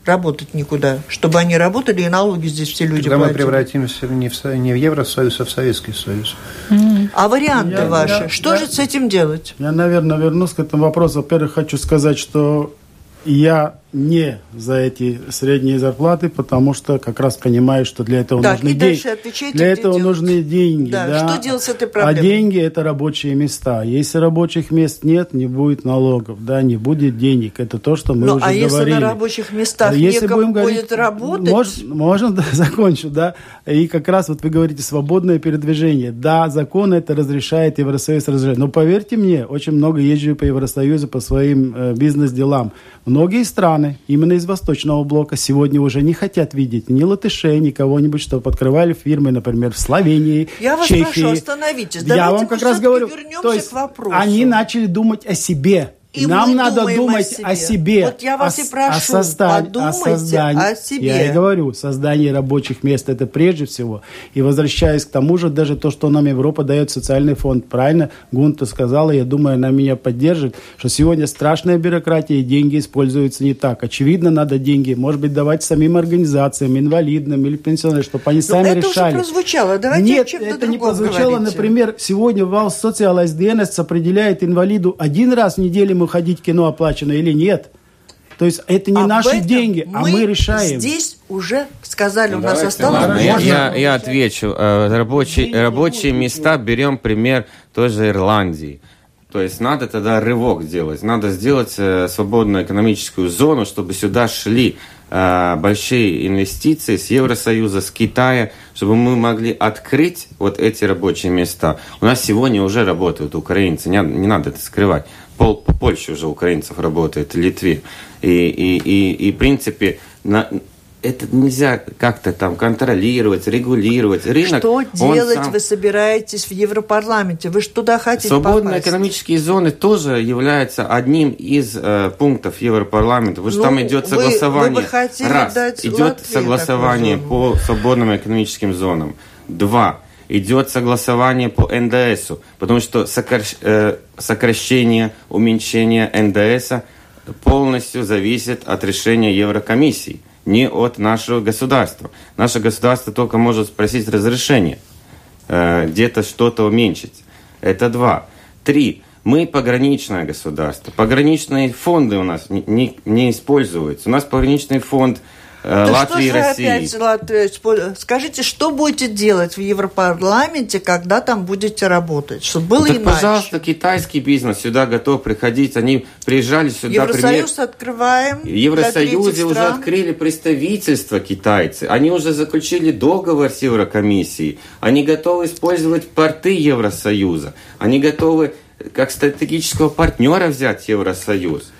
работать никуда, чтобы они работали, и налоги здесь все люди Тогда платили. мы превратимся не в, не в Евросоюз, а в Советский Союз. А варианты Я- ваши? я- что я- же с этим делать? Я, наверное, вернусь к этому вопросу. Во-первых, хочу сказать, что я не за эти средние зарплаты, потому что как раз понимаю, что для этого Так, нужны и деньги. отвечайте, Для этого делать. нужны деньги. Да, Да, что делать с этой А проблемой? деньги это рабочие места. Если рабочих мест нет, не будет налогов, да, не будет денег. Это то, что мы Ну, уже а если говорили. на рабочих местах А если будем говорить- будет работать, Мож- можно, да, закончу, да. И как раз вот вы говорите свободное передвижение. Да, закон это разрешает, Евросоюз разрешает. Но поверьте мне, очень много езжу по Евросоюзу по своим э, бизнес-делам. Многие страны, именно из Восточного блока, сегодня уже не хотят видеть ни латышей, ни кого-нибудь, чтобы открывали фирмы, например, в Словении, Я в вас Чехии. прошу, остановитесь. Я Давайте вам как раз говорю, то есть к вопросу. они начали думать о себе. И Нам надо думать о о себе. себе. Вот я вас о, и прошу, о создании, подумайте о создании. о себе. Я и говорю, создание рабочих мест это прежде всего. И возвращаясь к тому же, даже то, что нам Европа дает социальный фонд, правильно Гунта сказала, я думаю, она меня поддержит, что сегодня страшная бюрократия, и деньги используются не так. Очевидно, надо деньги, может быть, давать самим организациям, инвалидным или пенсионерам, чтобы они Ну, сами это решали. уже прозвучало. Давайте Нет, это не прозвучало. говорите. Например, сегодня Валс Социалайз ДНС определяет инвалиду один раз в неделю ему ходить кино оплачено или нет. То есть это не Об наши деньги, а мы решаем. Здесь уже сказали, у нас осталось... я, я, я отвечу. Э, Рабочие, рабочие места берем пример той же Ирландии. То есть надо тогда рывок делать. Надо сделать э, свободную экономическую зону, чтобы сюда шли э, большие инвестиции с Евросоюза, с Китая, чтобы мы могли открыть вот эти рабочие места. У нас сегодня уже работают украинцы, не, не надо это скрывать. Пол, по Польше уже украинцев работает, Литве. И, и, и, и в принципе, на, это нельзя как-то там контролировать, регулировать. Рынок, Что делать сам- вы собираетесь в Европарламенте? Вы же туда хотите Свободные попасть? экономические зоны тоже являются одним из э, пунктов Европарламента, потому что Ну, там идет вы- согласование. вы бы хотели Раз, дать идет Латвии согласование по свободным экономическим зонам. Два, идет согласование по НДСу, потому что э, сокращение, уменьшение НДСа полностью зависит от решения Еврокомиссии, не от нашего государства. Наше государство только может спросить разрешение э, где-то что-то уменьшить. Это два. Три. Мы пограничное государство. Пограничные фонды у нас не, не, не используются. У нас пограничный фонд Да Латвии и России. опять Латвия спо- Скажите, что будете делать в Европарламенте, когда там будете работать? Чтобы было Ну, так, иначе. пожалуйста, китайский бизнес сюда готов приходить. Они приезжали сюда, пример- Евросоюз открываем. В Евросоюзе уже стран. открыли представительство китайцы. Они уже заключили договор с Еврокомиссией. Они готовы использовать порты Евросоюза. Они готовы как стратегического партнера взять Евросоюз.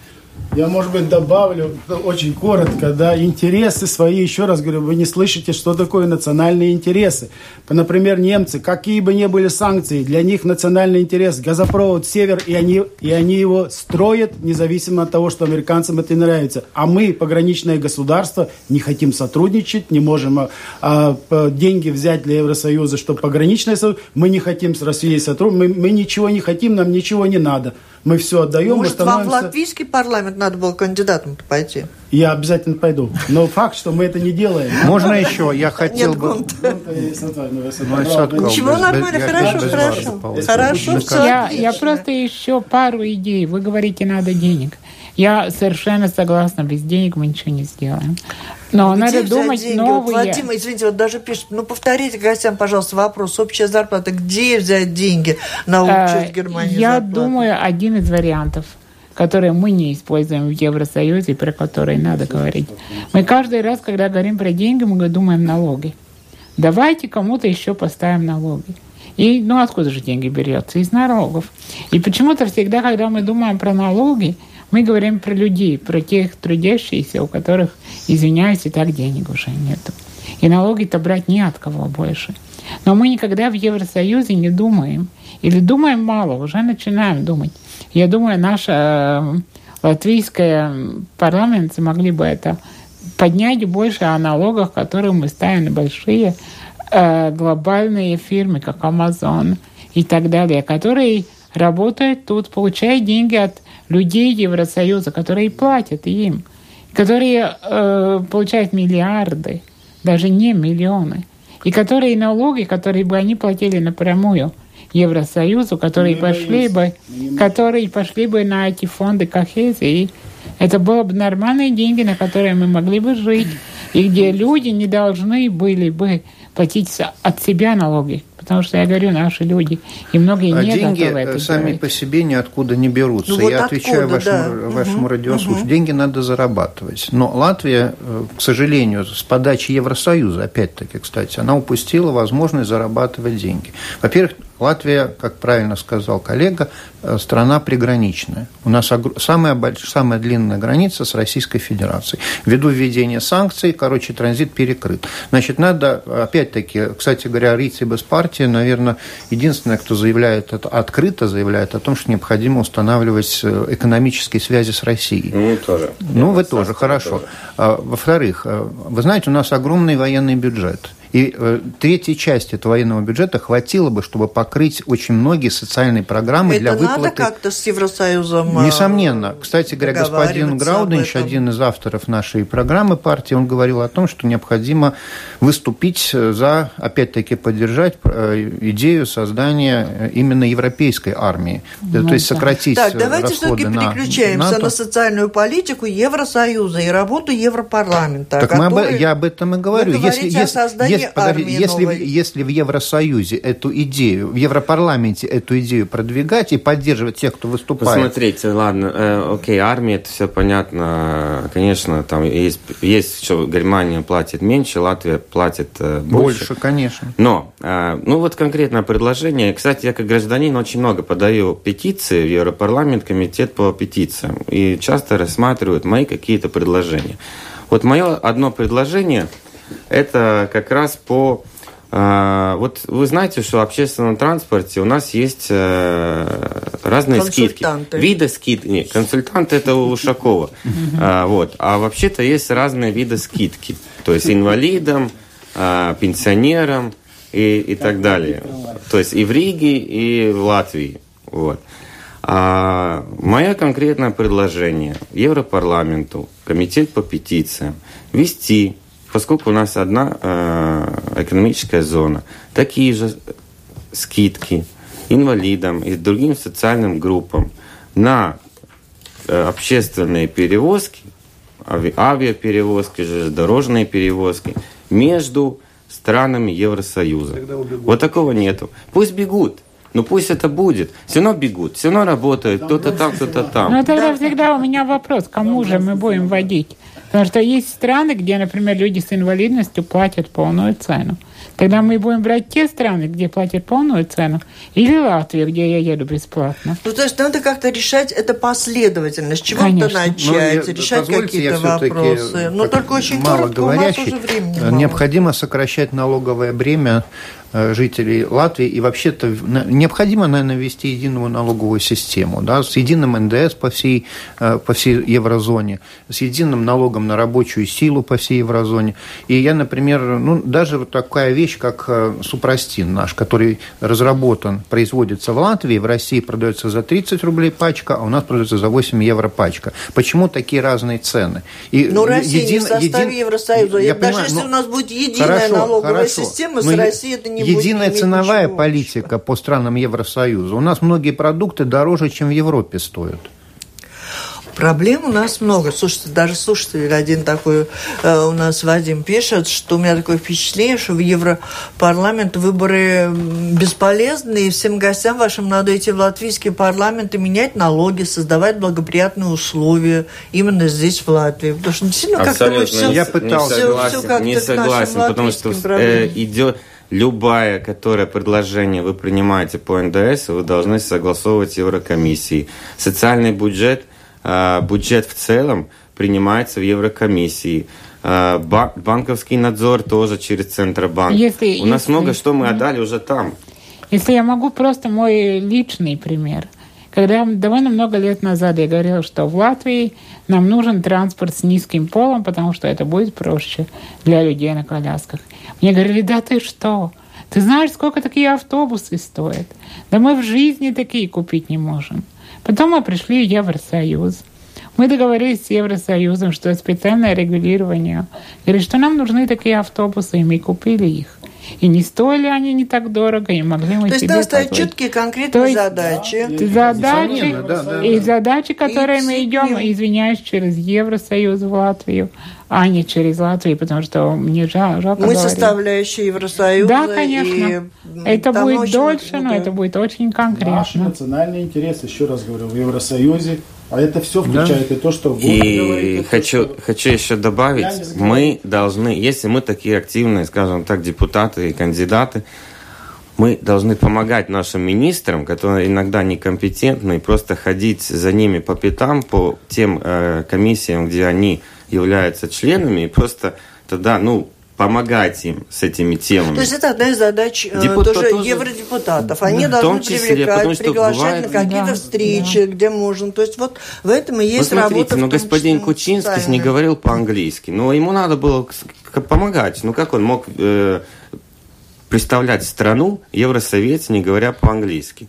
Я, может быть, добавлю очень коротко, да, интересы свои, еще раз говорю, вы не слышите, что такое национальные интересы. Например, немцы, какие бы ни были санкции, для них национальный интерес, газопровод «Север», и они, и они его строят, независимо от того, что американцам это не нравится. А мы, пограничное государство, не хотим сотрудничать, не можем а, а, деньги взять для Евросоюза, чтобы пограничное союз, мы не хотим с Россией сотрудничать, мы, мы ничего не хотим, нам ничего не надо. Мы все отдаем, Может, мы становимся... вам в латвийский парламент надо было кандидатом пойти? Я обязательно пойду. Но факт, что мы это не делаем. Можно еще? Я хотел бы... Ничего, нормально, хорошо, хорошо. Хорошо, все Я просто еще пару идей. Вы говорите, надо денег. Я совершенно согласна, без денег мы ничего не сделаем. Но Где надо думать деньги? новые. Вот Владимир, извините, вот даже пишет, ну повторите гостям, пожалуйста, вопрос. Общая зарплата, где взять деньги на э, Германии Я зарплату? думаю, один из вариантов которые мы не используем в Евросоюзе, про которые надо говорить. Мы каждый раз, когда говорим про деньги, мы думаем налоги. Давайте кому-то еще поставим налоги. И ну откуда же деньги берется? Из налогов. И почему-то всегда, когда мы думаем про налоги, мы говорим про людей, про тех трудящихся, у которых, извиняюсь, и так денег уже нету. И налоги-то брать не от кого больше. Но мы никогда в Евросоюзе не думаем. Или думаем мало, уже начинаем думать. Я думаю, наша э, латвийская парламент могли бы это поднять больше о налогах, которые мы ставим на большие э, глобальные фирмы, как Amazon и так далее, которые работают тут, получают деньги от людей Евросоюза, которые платят им, которые э, получают миллиарды, даже не миллионы, и которые налоги, которые бы они платили напрямую Евросоюзу, которые пошли бы, которые пошли бы на эти фонды кохезии. Это было бы нормальные деньги, на которые мы могли бы жить, и где люди не должны были бы платить от себя налоги. Потому что я говорю, наши люди, и многие а не деньги готовы это сами делать. по себе ниоткуда не берутся. Ну, вот я откуда, отвечаю вашему, да. вашему угу, радиослушателю. Угу. Деньги надо зарабатывать. Но Латвия, э, к сожалению, с подачи Евросоюза, опять-таки, кстати, она упустила возможность зарабатывать деньги. Во-первых, Латвия, как правильно сказал коллега, э, страна приграничная. У нас самая, большая, самая длинная граница с Российской Федерацией. Ввиду введения санкций, короче, транзит перекрыт. Значит, надо, опять-таки, кстати говоря, Рицибес партия, наверное, единственная, кто заявляет, открыто заявляет о том, что необходимо устанавливать э, экономические связи с Россией. Ну, тоже. Ну, вы тоже, хорошо. Тоже. А, во-вторых, э, вы знаете, у нас огромный военный бюджет. И э, третья часть этого военного бюджета хватило бы, чтобы покрыть очень многие социальные программы Это для выплаты... надо как-то с Евросоюзом Несомненно. Кстати говоря, господин Грауденч, один из авторов нашей программы партии, он говорил о том, что необходимо выступить за, опять-таки, поддержать э, идею создания э, именно европейской армии. Ну, То есть сократить Так, давайте все-таки переключаемся на социальную политику Евросоюза и работу Европарламента. Так мы об, я об этом и говорю. Если, если, если, подожди, если, если в Евросоюзе эту идею, в Европарламенте эту идею продвигать и поддерживать тех, кто выступает. Посмотрите, ладно, э, окей, армия, это все понятно. Конечно, там есть, есть что Германия платит меньше, Латвия платит э, больше. Больше, конечно. Но, э, ну вот конкретное предложение. Кстати, я как гражданин очень много подаю петиции в Европарламент, комитет по петициям. И часто рассматривают мои какие-то предложения. Вот мое одно предложение – это как раз по... Э, вот вы знаете, что в общественном транспорте у нас есть э, разные скидки. Виды скидки. Нет, консультант это у Ушакова. А, вот. А вообще-то есть разные виды скидки. То есть инвалидам, а, пенсионерам и, и так далее. То есть и в Риге, и в Латвии. Вот. А мое конкретное предложение Европарламенту, комитет по петициям, вести поскольку у нас одна э, экономическая зона, такие же скидки инвалидам и другим социальным группам на э, общественные перевозки, ави, авиаперевозки, железнодорожные перевозки между странами Евросоюза. Вот такого нету. Пусть бегут. Ну пусть это будет. Все равно бегут, все равно работают, кто-то там, кто-то там. Ну тогда всегда у меня вопрос, кому же мы будем водить? Потому что есть страны, где, например, люди с инвалидностью платят полную цену. Тогда мы будем брать те страны, где платят полную цену, или Латвию, где я еду бесплатно. Ну, то есть надо как-то решать это последовательно, с чего-то начать, Но я, решать какие-то вопросы. Но только очень мало коротко, говорящий. у нас уже времени мало. Необходимо сокращать налоговое бремя жителей Латвии. И вообще-то необходимо, наверное, ввести единую налоговую систему, да, с единым НДС по всей, э, по всей еврозоне, с единым налогом на рабочую силу по всей еврозоне. И я, например, ну, даже вот такая вещь, как э, супрастин наш, который разработан, производится в Латвии, в России продается за 30 рублей пачка, а у нас продается за 8 евро пачка. Почему такие разные цены? И ну, Россия един, не в составе един... Евросоюза. Я Даже понимаю, если ну, у нас будет единая хорошо, налоговая хорошо. система, с Россией это не единая ценовая политика по странам Евросоюза. У нас многие продукты дороже, чем в Европе стоят. Проблем у нас много. Слушайте, даже слушатель один такой э, у нас Вадим пишет, что у меня такое впечатление, что в Европарламент выборы бесполезны, и всем гостям вашим надо идти в латвийский парламент и менять налоги, создавать благоприятные условия именно здесь, в Латвии. Потому что действительно как-то все... Я пытался. Не согласен, все, все не согласен потому что э, идет любое, которое предложение вы принимаете по НДС, вы должны согласовывать с Еврокомиссией. Социальный бюджет, а, бюджет в целом принимается в Еврокомиссии. А, банковский надзор тоже через Центробанк. Если, У нас если, много что мы отдали уже там. Если я могу просто мой личный пример. Когда довольно много лет назад я говорила, что в Латвии нам нужен транспорт с низким полом, потому что это будет проще для людей на колясках. Мне говорили, да ты что? Ты знаешь, сколько такие автобусы стоят? Да мы в жизни такие купить не можем. Потом мы пришли в Евросоюз. Мы договорились с Евросоюзом, что специальное регулирование. Говорит, что нам нужны такие автобусы, и мы купили их. И не стоили они не так дорого, и могли мы То есть надо ставить четкие конкретные То есть, задачи. Задачи, да, да, и задачи, которые и мы идем, извиняюсь, через Евросоюз в Латвию, а не через Латвию, потому что мне жалко Мы говорить. составляющие Евросоюза. Да, конечно. И это будет дольше, но это будет очень конкретно. Наш национальный интерес, еще раз говорю, в Евросоюзе а это все включает да? и то, что И говорит, хочу, что... хочу еще добавить, мы должны, если мы такие активные, скажем так, депутаты и кандидаты, мы должны помогать нашим министрам, которые иногда некомпетентны, просто ходить за ними по пятам, по тем э, комиссиям, где они являются членами, и просто тогда, ну, помогать им с этими темами. То есть это одна из задач э, Депутат, тоже, тоже евродепутатов. Они да, должны числе, привлекать, приглашать бывает, на какие-то да, встречи, да. где можно. То есть вот в этом и есть вот смотрите, работа. Но господин Кучинский не говорил по-английски, но ему надо было помогать. Ну как он мог э, представлять страну Евросовете, не говоря по-английски?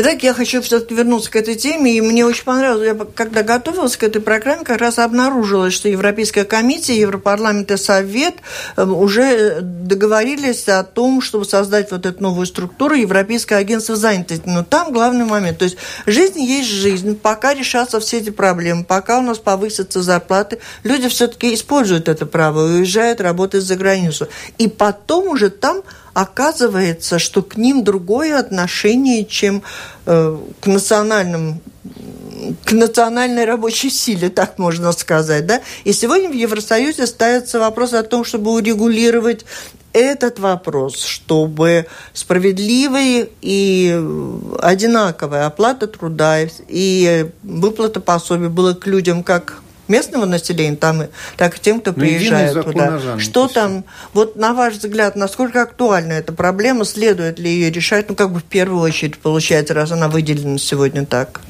Итак, я хочу все-таки вернуться к этой теме, и мне очень понравилось, я когда готовилась к этой программе, как раз обнаружилось, что Европейская комиссия, Европарламент и Совет эм, уже договорились о том, чтобы создать вот эту новую структуру Европейское агентство занятости. Но там главный момент, то есть жизнь есть жизнь, пока решатся все эти проблемы, пока у нас повысятся зарплаты, люди все-таки используют это право, уезжают работать за границу. И потом уже там оказывается, что к ним другое отношение, чем э, к национальным к национальной рабочей силе, так можно сказать. Да? И сегодня в Евросоюзе ставится вопрос о том, чтобы урегулировать этот вопрос, чтобы справедливая и одинаковая оплата труда и выплата пособий было к людям как местного населения, там, так и тем, кто ну, приезжает туда. Что там, вот на ваш взгляд, насколько актуальна эта проблема, следует ли ее решать, ну, как бы в первую очередь, получается, раз она выделена сегодня так?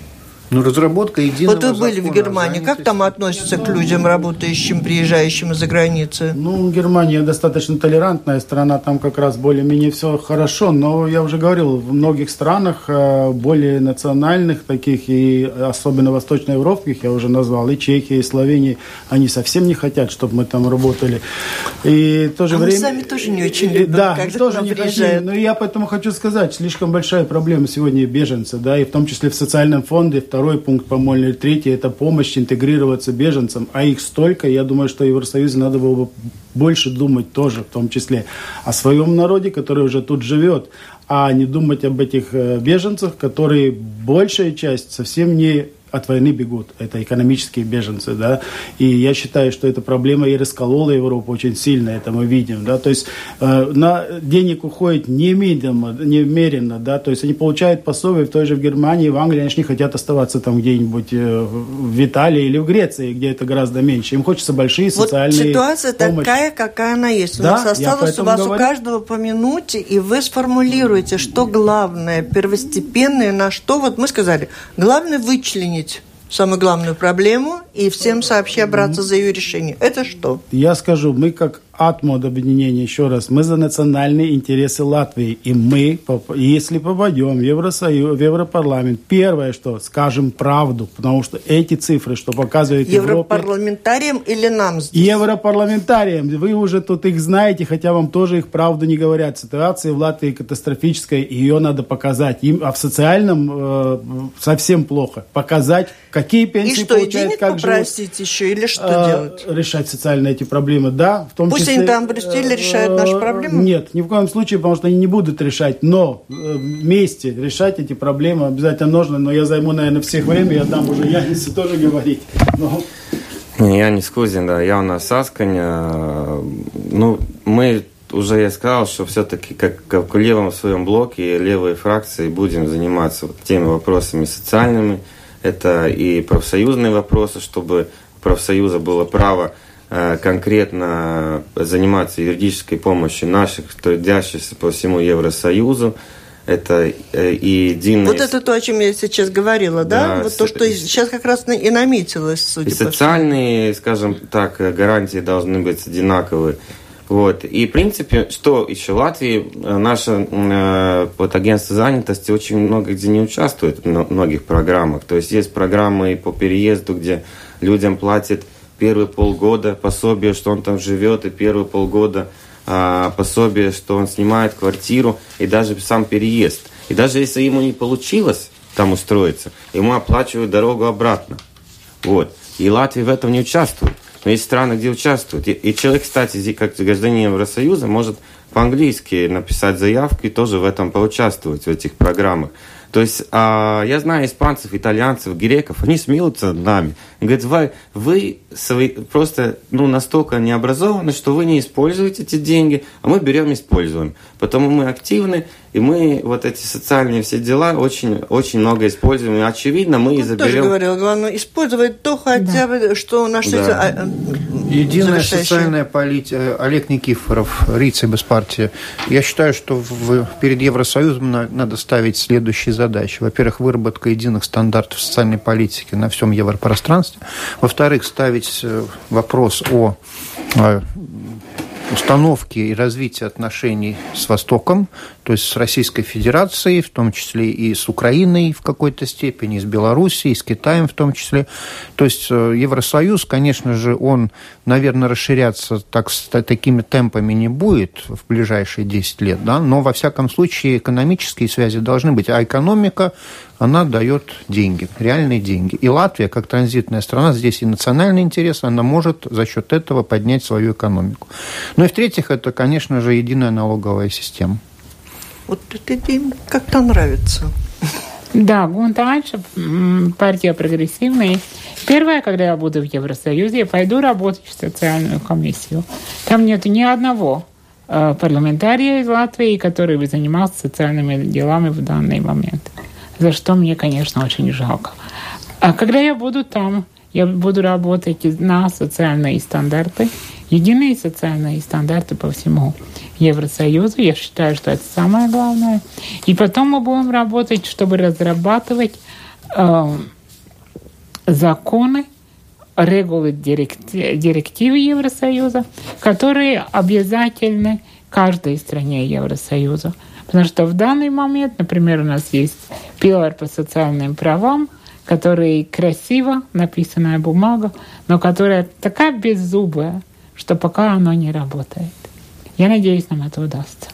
Ну, разработка единого Вот вы были в Германии. Как там относятся к людям, работающим, приезжающим из-за границы? Ну, Германия достаточно толерантная страна, там как раз более-менее все хорошо, но я уже говорил, в многих странах, э, более национальных таких, и особенно восточноевропских, я уже назвал, и Чехии, и Словении, они совсем не хотят, чтобы мы там работали. И в то же а время... мы сами тоже не очень любим, Да, тоже не хотим. Но я поэтому хочу сказать, слишком большая проблема сегодня беженцы, да, и в том числе в социальном фонде, в второй пункт, или третий, это помощь интегрироваться беженцам, а их столько, я думаю, что Евросоюзу надо было бы больше думать тоже, в том числе о своем народе, который уже тут живет, а не думать об этих э, беженцах, которые большая часть совсем не от войны бегут. Это экономические беженцы, да. И я считаю, что эта проблема и расколола Европу очень сильно, это мы видим, да. То есть э, на денег уходит немедленно, немерено, да. То есть они получают пособие в той же в Германии, в Англии, они же не хотят оставаться там где-нибудь э, в Италии или в Греции, где это гораздо меньше. Им хочется большие социальные Вот ситуация помощи. такая, какая она есть. У Да, нас осталось у вас говорю. у каждого по минуте, и вы сформулируете, что главное, первостепенное, на что, вот мы сказали, главное вычленить самую главную проблему и всем сообща браться за ее решение. Это что? Я скажу, мы как Атмод объединение, еще раз, мы за национальные интересы Латвии. И мы, если попадем в Евросоюз, в Европарламент, первое, что скажем правду, потому что эти цифры, что показывает Европа, Европарламентариям или нам здесь? Европарламентариям, вы уже тут их знаете, хотя вам тоже их правду не говорят. Ситуация в Латвии катастрофическая, и ее надо показать. Им, а в социальном э, совсем плохо. Показать, какие И пенсии что, и получают, денег как живут. попросить еще, или что А, делать? Решать социальные эти проблемы, да. В том Пусть числе, они там в Брюсселе решают наши э, проблемы? Нет, ни в коем случае, потому что они не будут решать. Но э, вместе решать эти проблемы обязательно нужно. Но я займу, наверное, всех время, я дам уже Янисе тоже говорить. Но Я не Скузин, да, я у нас Сасканя. Ну, мы уже я сказал, что все-таки как, как в левом своем блоке левые фракции будем заниматься вот теми вопросами социальными. Это и профсоюзные вопросы, чтобы у профсоюза было право конкретно заниматься юридической помощью наших трудящихся по всему Евросоюзу. Это э, и единое... Вот это то, о чем я сейчас говорила, да? Да, вот то, что сейчас как раз и наметилось, судя И по всему. социальные, скажем так, э, гарантии должны быть одинаковые. Вот. И, в принципе, что еще Латвии, э, наше э, вот, агентство занятости очень много где не участвует в мно- многих программах. То есть есть программы по переезду, где людям платят первые полгода пособие, что он там живет, и первые полгода а, пособие, что он снимает квартиру, и даже сам переезд. И даже если ему не получилось там устроиться, ему оплачивают дорогу обратно. Вот. И Латвия в этом не участвует. Но есть страны, где участвуют. И, и человек, кстати, как гражданин Евросоюза, может по-английски написать заявку и тоже в этом поучаствовать, в этих программах. То есть а, я знаю испанцев, итальянцев, греков, они смеются над нами. И говорят, вы, вы свои, просто ну, настолько необразованы, что вы не используете эти деньги, а мы берем и используем. Потому мы активны, и мы вот эти социальные все дела очень, очень много используем. И очевидно, мы и тоже заберем... говорил, главное использовать то хотя бы, что наш Да. Единая завершающее. социальная политика. Олег Никифоров, Рица партии. Я считаю, что в- перед Евросоюзом на- надо ставить следующие задачи. Во-первых, выработка единых стандартов социальной политики на всем европространстве. Во-вторых, ставить э, вопрос о э, установке и развитии отношений с Востоком, то есть с Российской Федерацией, в том числе и с Украиной в какой-то степени, с Белоруссией, с Китаем в том числе. То есть э, Евросоюз, конечно же, он, наверное, расширяться так, с та- такими темпами не будет в ближайшие 10 лет, да, но во всяком случае экономические связи должны быть, а экономика, она дает деньги, реальные деньги. И Латвия, как транзитная страна, здесь и национальный интерес, она может за счет этого поднять свою экономику. Ну и в-третьих, это, конечно же, единая налоговая система. Вот это им как-то нравится. Да, Гунта Альша, м, партия прогрессивная. Первое, когда я буду в Евросоюзе, я пойду работать в социальную комиссию. Там нет ни одного э, парламентария из Латвии, который бы занимался социальными делами в данный момент. За что мне, конечно, очень жалко. А когда я буду там, я буду работать на социальные стандарты, единые социальные стандарты по всему Евросоюзу. Я считаю, что это самое главное. И потом мы будем работать, чтобы разрабатывать э, законы, регулы, директи- директивы Евросоюза, которые обязательны каждой стране Евросоюза. Потому что в данный момент, например, у нас есть пилар по социальным правам, который красиво написанная бумага, но которая такая беззубая, что пока оно не работает. Я надеюсь, нам это удастся.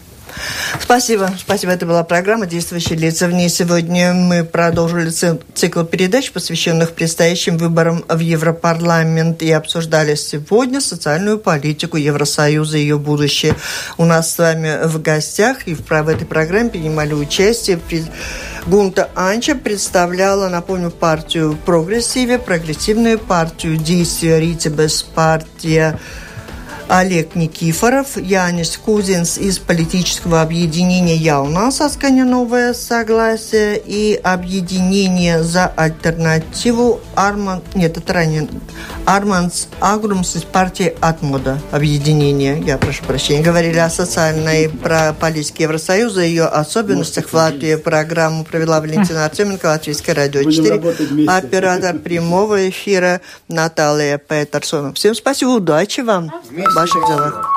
Спасибо. Спасибо. Это была программа «Действующие лица». В ней сегодня мы продолжили ци- цикл передач, посвященных предстоящим выборам в Европарламент, и обсуждали сегодня социальную политику Евросоюза и ее будущее. У нас с вами в гостях и в, в этой программе принимали участие Гунта Анча представляла, напомню, партию «Прогрессиве», прогрессивную партию «Действия Ритибес», партия Олег Никифоров, Янис Кузинс из политического объединения «Я у нас Асканя новое согласие» и объединение за альтернативу Арман... Нет, это ранее. Арманс Агрумс из партии «Атмода» объединение, я прошу прощения. Говорили о социальной про политике Евросоюза, ее особенностях в Латвии. Программу провела Валентина Артеменко, Латвийское радио 4. Оператор прямого эфира Наталья Петерсона. Всем спасибо, удачи вам! ваших Başlayacağız.